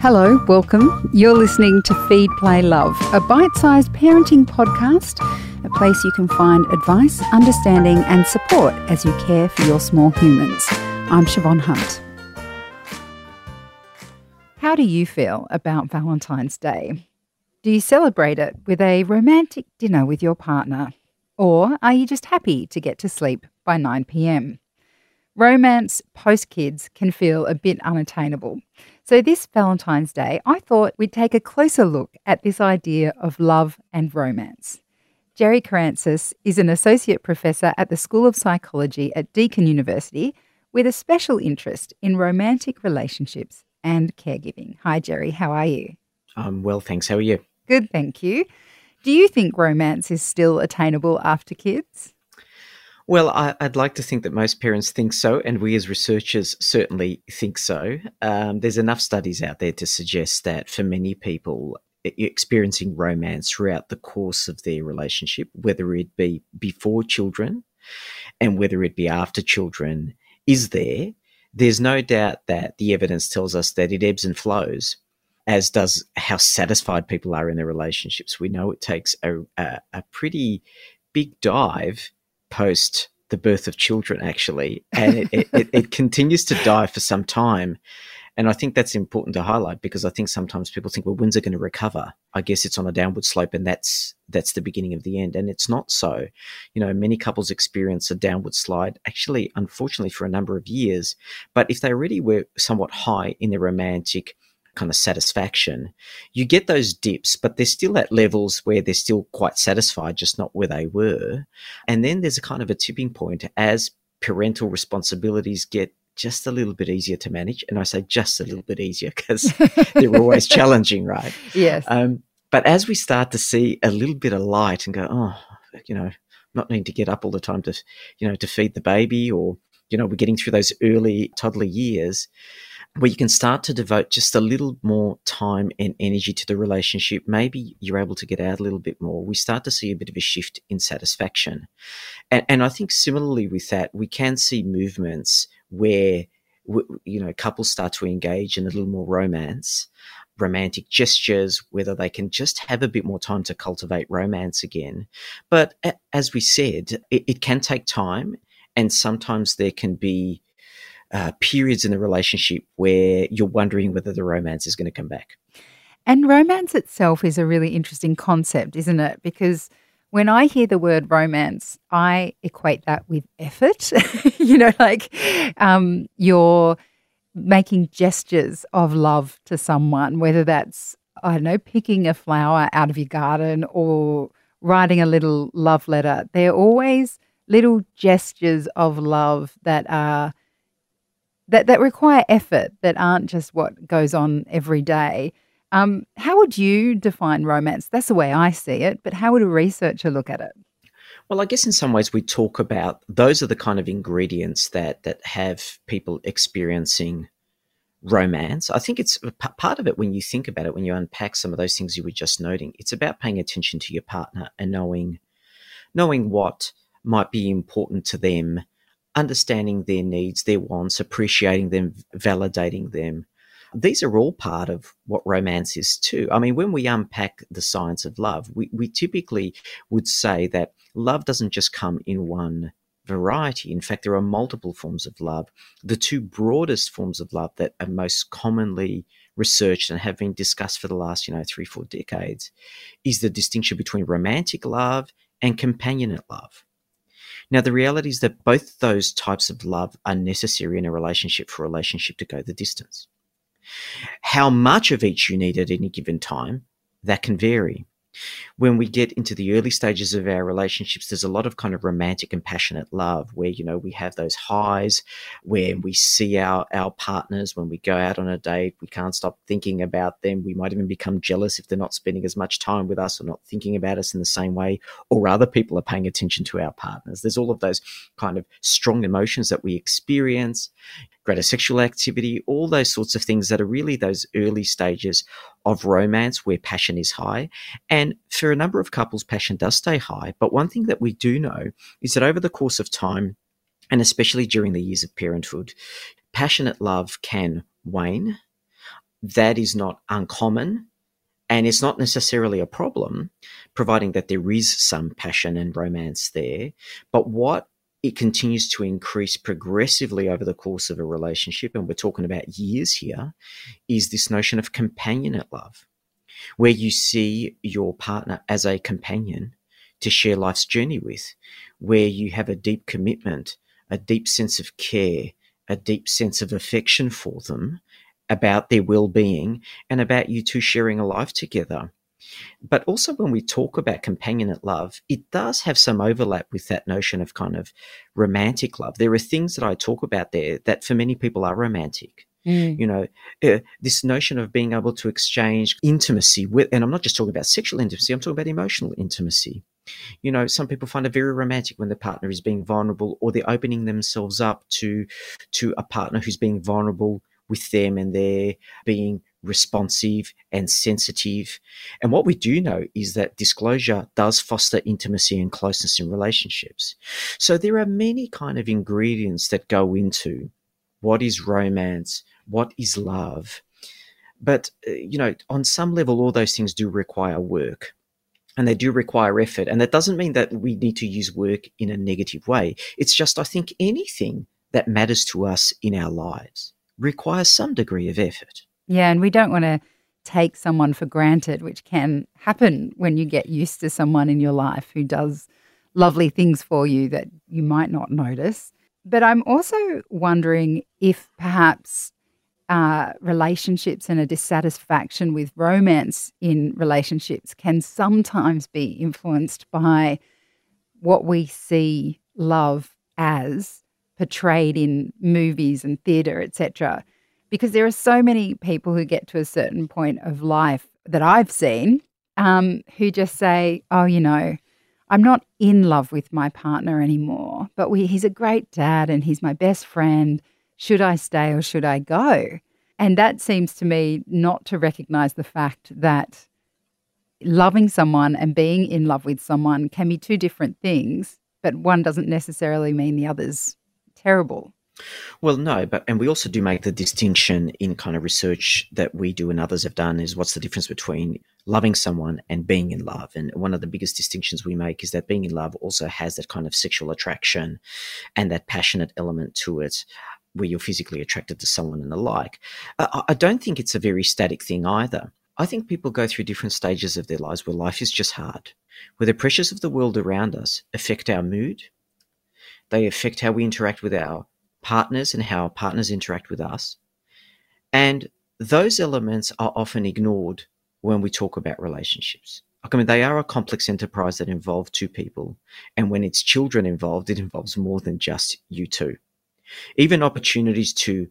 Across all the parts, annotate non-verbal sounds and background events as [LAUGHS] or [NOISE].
Hello, welcome. You're listening to Feed, Play, Love, a bite sized parenting podcast, a place you can find advice, understanding, and support as you care for your small humans. I'm Siobhan Hunt. How do you feel about Valentine's Day? Do you celebrate it with a romantic dinner with your partner? Or are you just happy to get to sleep by 9 pm? Romance post kids can feel a bit unattainable. So, this Valentine's Day, I thought we'd take a closer look at this idea of love and romance. Gery Karantzas is an associate professor at the School of Psychology at Deakin University with a special interest in romantic relationships and caregiving. Hi, Gery. How are you? I'm well, thanks. How are you? Good, thank you. Do you think romance is still attainable after kids? Well, I, would like to think that most parents think so, and we as researchers certainly think so. Um, there's enough studies out there to suggest that for many people, experiencing romance throughout the course of their relationship, whether it be before children and whether it be after children, is there. There's no doubt that the evidence tells us that it ebbs and flows, as does how satisfied people are in their relationships. We know it takes a, a, a pretty big dive post the birth of children, actually, and it, it, it, continues to die for some time. And I think that's important to highlight because I think sometimes people think, well, when's it going to recover? I guess it's on a downward slope, and that's that's the beginning of the end. And it's not so. You know, many couples experience a downward slide, actually, unfortunately, for a number of years. But if they already were somewhat high in their romantic kind of satisfaction. You get those dips, but they're still at levels where they're still quite satisfied, just not where they were. And then there's a kind of a tipping point as parental responsibilities get just a little bit easier to manage. And I say just a little bit easier because [LAUGHS] they're always challenging, right? Yes. Um, but as we start to see a little bit of light and go, oh, you know, not needing to get up all the time to, you know, to feed the baby or, you know, we're getting through those early toddler years, where you can start to devote just a little more time and energy to the relationship. Maybe you're able to get out a little bit more. We start to see a bit of a shift in satisfaction. And, and I think similarly with that, we can see movements where, you know, couples start to engage in a little more romance romantic gestures, whether they can just have a bit more time to cultivate romance again. But as we said, it, it can take time, and sometimes there can be uh, periods in the relationship where you're wondering whether the romance is going to come back. And romance itself is a really interesting concept, isn't it? Because when I hear the word romance, I equate that with effort. [LAUGHS] you know, like um, you're making gestures of love to someone, whether that's, I don't know, picking a flower out of your garden or writing a little love letter. They're always little gestures of love that are that, that require effort that aren't just what goes on every day. Um, how would you define romance? That's the way I see it, but how would a researcher look at it? Well, I guess in some ways we talk about those are the kind of ingredients that that have people experiencing romance. I think it's part of it when you think about it, when you unpack some of those things you were just noting. It's about paying attention to your partner and knowing knowing what might be important to them understanding their needs, their wants, appreciating them, validating them. These are all part of what romance is too. I mean, when we unpack the science of love, we, we typically would say that love doesn't just come in one variety. In fact, there are multiple forms of love. The two broadest forms of love that are most commonly researched and have been discussed for the last, you know, three, four decades is the distinction between romantic love and companionate love. Now, the reality is that both those types of love are necessary in a relationship for a relationship to go the distance. How much of each you need at any given time, that can vary when we get into the early stages of our relationships, there's a lot of kind of romantic and passionate love where, you know, we have those highs where we see our, our partners when we go out on a date, we can't stop thinking about them. We might even become jealous if they're not spending as much time with us or not thinking about us in the same way, or other people are paying attention to our partners. There's all of those kind of strong emotions that we experience greater sexual activity, all those sorts of things that are really those early stages of romance where passion is high. And for a number of couples, passion does stay high. But one thing that we do know is that over the course of time, and especially during the years of parenthood, passionate love can wane. that is not uncommon and it's not necessarily a problem, providing that there is some passion and romance there. But what it continues to increase progressively over the course of a relationship, and we're talking about years here, is this notion of companionate love, where you see your partner as a companion to share life's journey with, where you have a deep commitment, a deep sense of care, a deep sense of affection for them about their well being and about you two sharing a life together. But also, when we talk about companionate love, it does have some overlap with that notion of kind of romantic love. There are things that I talk about there that for many people are romantic. Mm. You know, uh, this notion of being able to exchange intimacy with, and I'm not just talking about sexual intimacy, I'm talking about emotional intimacy. You know, some people find it very romantic when the partner is being vulnerable or they're opening themselves up to to a partner who's being vulnerable with them and they're being responsive and sensitive. And what we do know is that disclosure does foster intimacy and closeness in relationships. So there are many kind of ingredients that go into what is romance, what is love. But, uh, you know, on some level, all those things do require work and they do require effort. And that doesn't mean that we need to use work in a negative way. It's just, I think, anything that matters to us in our lives requires some degree of effort. Yeah, and we don't want to take someone for granted, which can happen when you get used to someone in your life who does lovely things for you that you might not notice. But I'm also wondering if perhaps uh, relationships and a dissatisfaction with romance in relationships can sometimes be influenced by what we see love as portrayed in movies and theatre, etc because there are so many people who get to a certain point of life that I've seen um, who just say, oh, you know, I'm not in love with my partner anymore, but we, he's a great dad and he's my best friend. Should I stay or should I go? And that seems to me not to recognize the fact that loving someone and being in love with someone can be two different things, but one doesn't necessarily mean the other's terrible. Well, no, but and we also do make the distinction in kind of research that we do and others have done is what's the difference between loving someone and being in love. And one of the biggest distinctions we make is that being in love also has that kind of sexual attraction and that passionate element to it where you're physically attracted to someone and the like. I don't think it's a very static thing either. I think people go through different stages of their lives where life is just hard, where the pressures of the world around us affect our mood, they affect how we interact with our partners and how partners interact with us. And those elements are often ignored when we talk about relationships. I mean, they are a complex enterprise that involve two people. And when it's children involved, it involves more than just you two. Even opportunities to,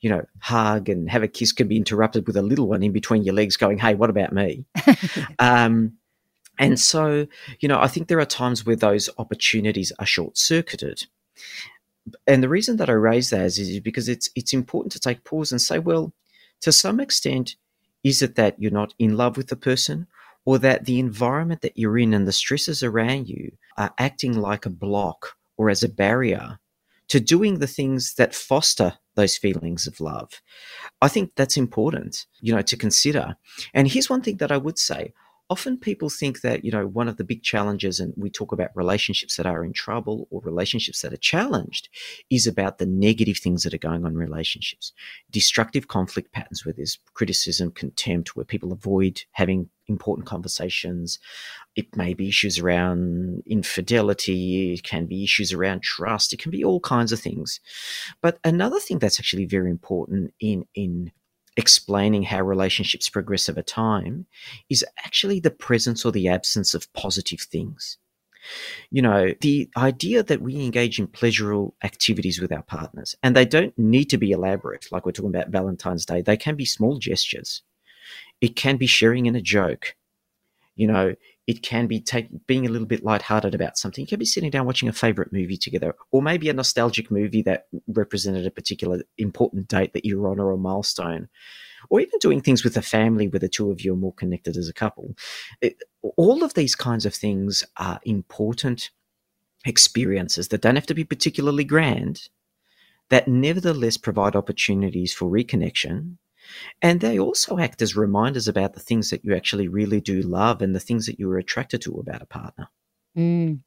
you know, hug and have a kiss can be interrupted with a little one in between your legs going, Hey, what about me? [LAUGHS] um, and so, you know, I think there are times where those opportunities are short circuited and the reason that I raise that is, is because it's it's important to take pause and say, well, to some extent, is it that you're not in love with the person, or that the environment that you're in and the stresses around you are acting like a block or as a barrier to doing the things that foster those feelings of love. I think that's important, you know, to consider. And here's one thing that I would say often people think that you know one of the big challenges and we talk about relationships that are in trouble or relationships that are challenged is about the negative things that are going on in relationships. Destructive conflict patterns where there's criticism contempt where people avoid having important conversations. It may be issues around infidelity it can be issues around trust it can be all kinds of things. But another thing that's actually very important in in explaining how relationships progress over time is actually the presence or the absence of positive things. You know, the idea that we engage in pleasurable activities with our partners, and they don't need to be elaborate, like we're talking about Valentine's Day, they can be small gestures. It can be sharing in a joke. You know, it can be being a little bit lighthearted about something. You can be sitting down watching a favorite movie together, or maybe a nostalgic movie that represented a particular important date that you were on or a milestone, or even doing things with a family where the two of you are more connected as a couple. It, all of these kinds of things are important experiences that don't have to be particularly grand, that nevertheless provide opportunities for reconnection And they also act as reminders about the things that you actually really do love and the things that you were attracted to about a partner. Mm.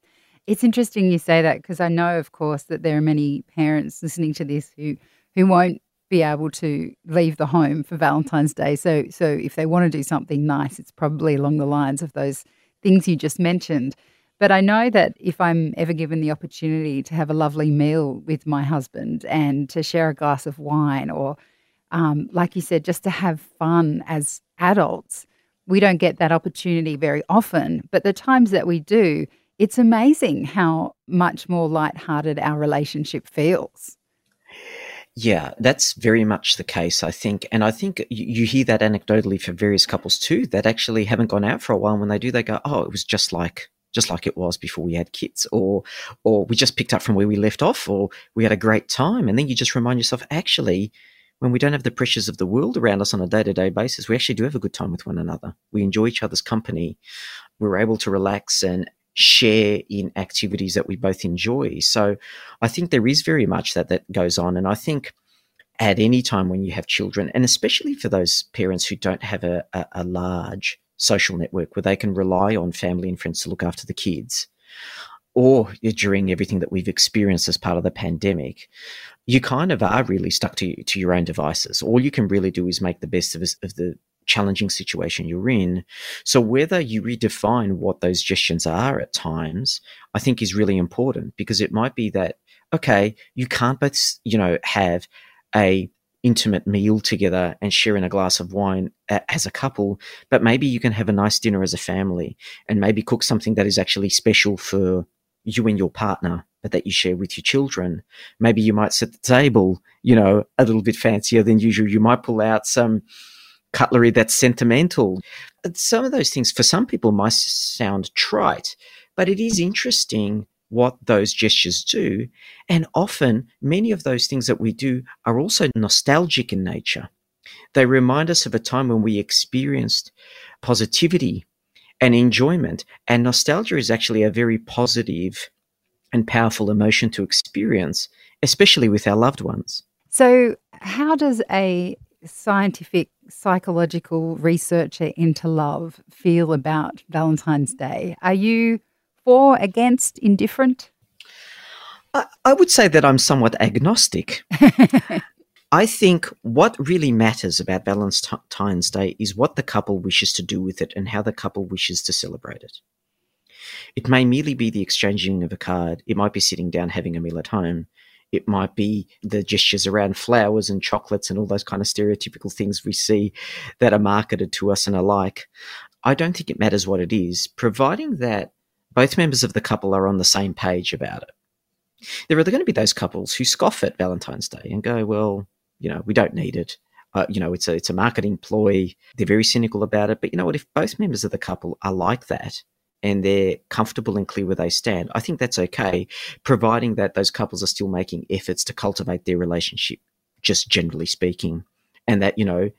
It's interesting you say that because I know, of course, that there are many parents listening to this who who won't be able to leave the home for Valentine's Day. So, so if they want to do something nice, it's probably along the lines of those things you just mentioned. But I know that if I'm ever given the opportunity to have a lovely meal with my husband and to share a glass of wine, or um, like you said, just to have fun as adults, we don't get that opportunity very often. But the times that we do, it's amazing how much more lighthearted our relationship feels. Yeah, that's very much the case, I think. And I think you, hear that anecdotally for various couples too that actually haven't gone out for a while. And when they do, they go, oh, it was just like just like it was before we had kids or or we just picked up from where we left off or we had a great time and then you just remind yourself actually when we don't have the pressures of the world around us on a day-to-day basis we actually do have a good time with one another we enjoy each other's company we're able to relax and share in activities that we both enjoy. So I think there is very much that that goes on. And I think at any time when you have children, and especially for those parents who don't have a, a, a large social network where they can rely on family and friends to look after the kids, or during everything that we've experienced as part of the pandemic, you kind of are really stuck to, to your own devices. All you can really do is make the best of, of the challenging situation you're in. So whether you redefine what those gestures are at times, I think is really important because it might be that, okay, you can't both, you know, have a intimate meal together and sharing a glass of wine as a couple, but maybe you can have a nice dinner as a family and maybe cook something that is actually special for you and your partner, but that you share with your children. Maybe you might set the table, you know, a little bit fancier than usual. You might pull out some cutlery that's sentimental. Some of those things for some people might sound trite, but it is interesting what those gestures do. And often, many of those things that we do are also nostalgic in nature. They remind us of a time when we experienced positivity and enjoyment. And nostalgia is actually a very positive and powerful emotion to experience, especially with our loved ones. So, how does a scientific psychological researcher into love feel about Valentine's Day? Are you for, against, indifferent? I, I would say that I'm somewhat agnostic. [LAUGHS] I think what really matters about Valentine's Day is what the couple wishes to do with it and how the couple wishes to celebrate it. It may merely be the exchanging of a card. It might be sitting down having a meal at home. It might be the gestures around flowers and chocolates and all those kind of stereotypical things we see that are marketed to us and alike. I don't think it matters what it is, providing that both members of the couple are on the same page about it. There are going to be those couples who scoff at Valentine's Day and go, well, you know, we don't need it. Uh, you know, it's a it's a marketing ploy. They're very cynical about it. But you know what? If both members of the couple are like that, and they're comfortable and clear where they stand, I think that's okay, providing that those couples are still making efforts to cultivate their relationship, just generally speaking, and that, you know,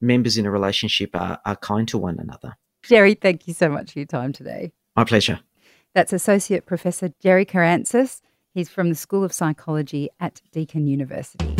members in a relationship are, are kind to one another. Gery, thank you so much for your time today. My pleasure. That's Associate Professor Gery Karantzas. He's from the School of Psychology at Deakin University.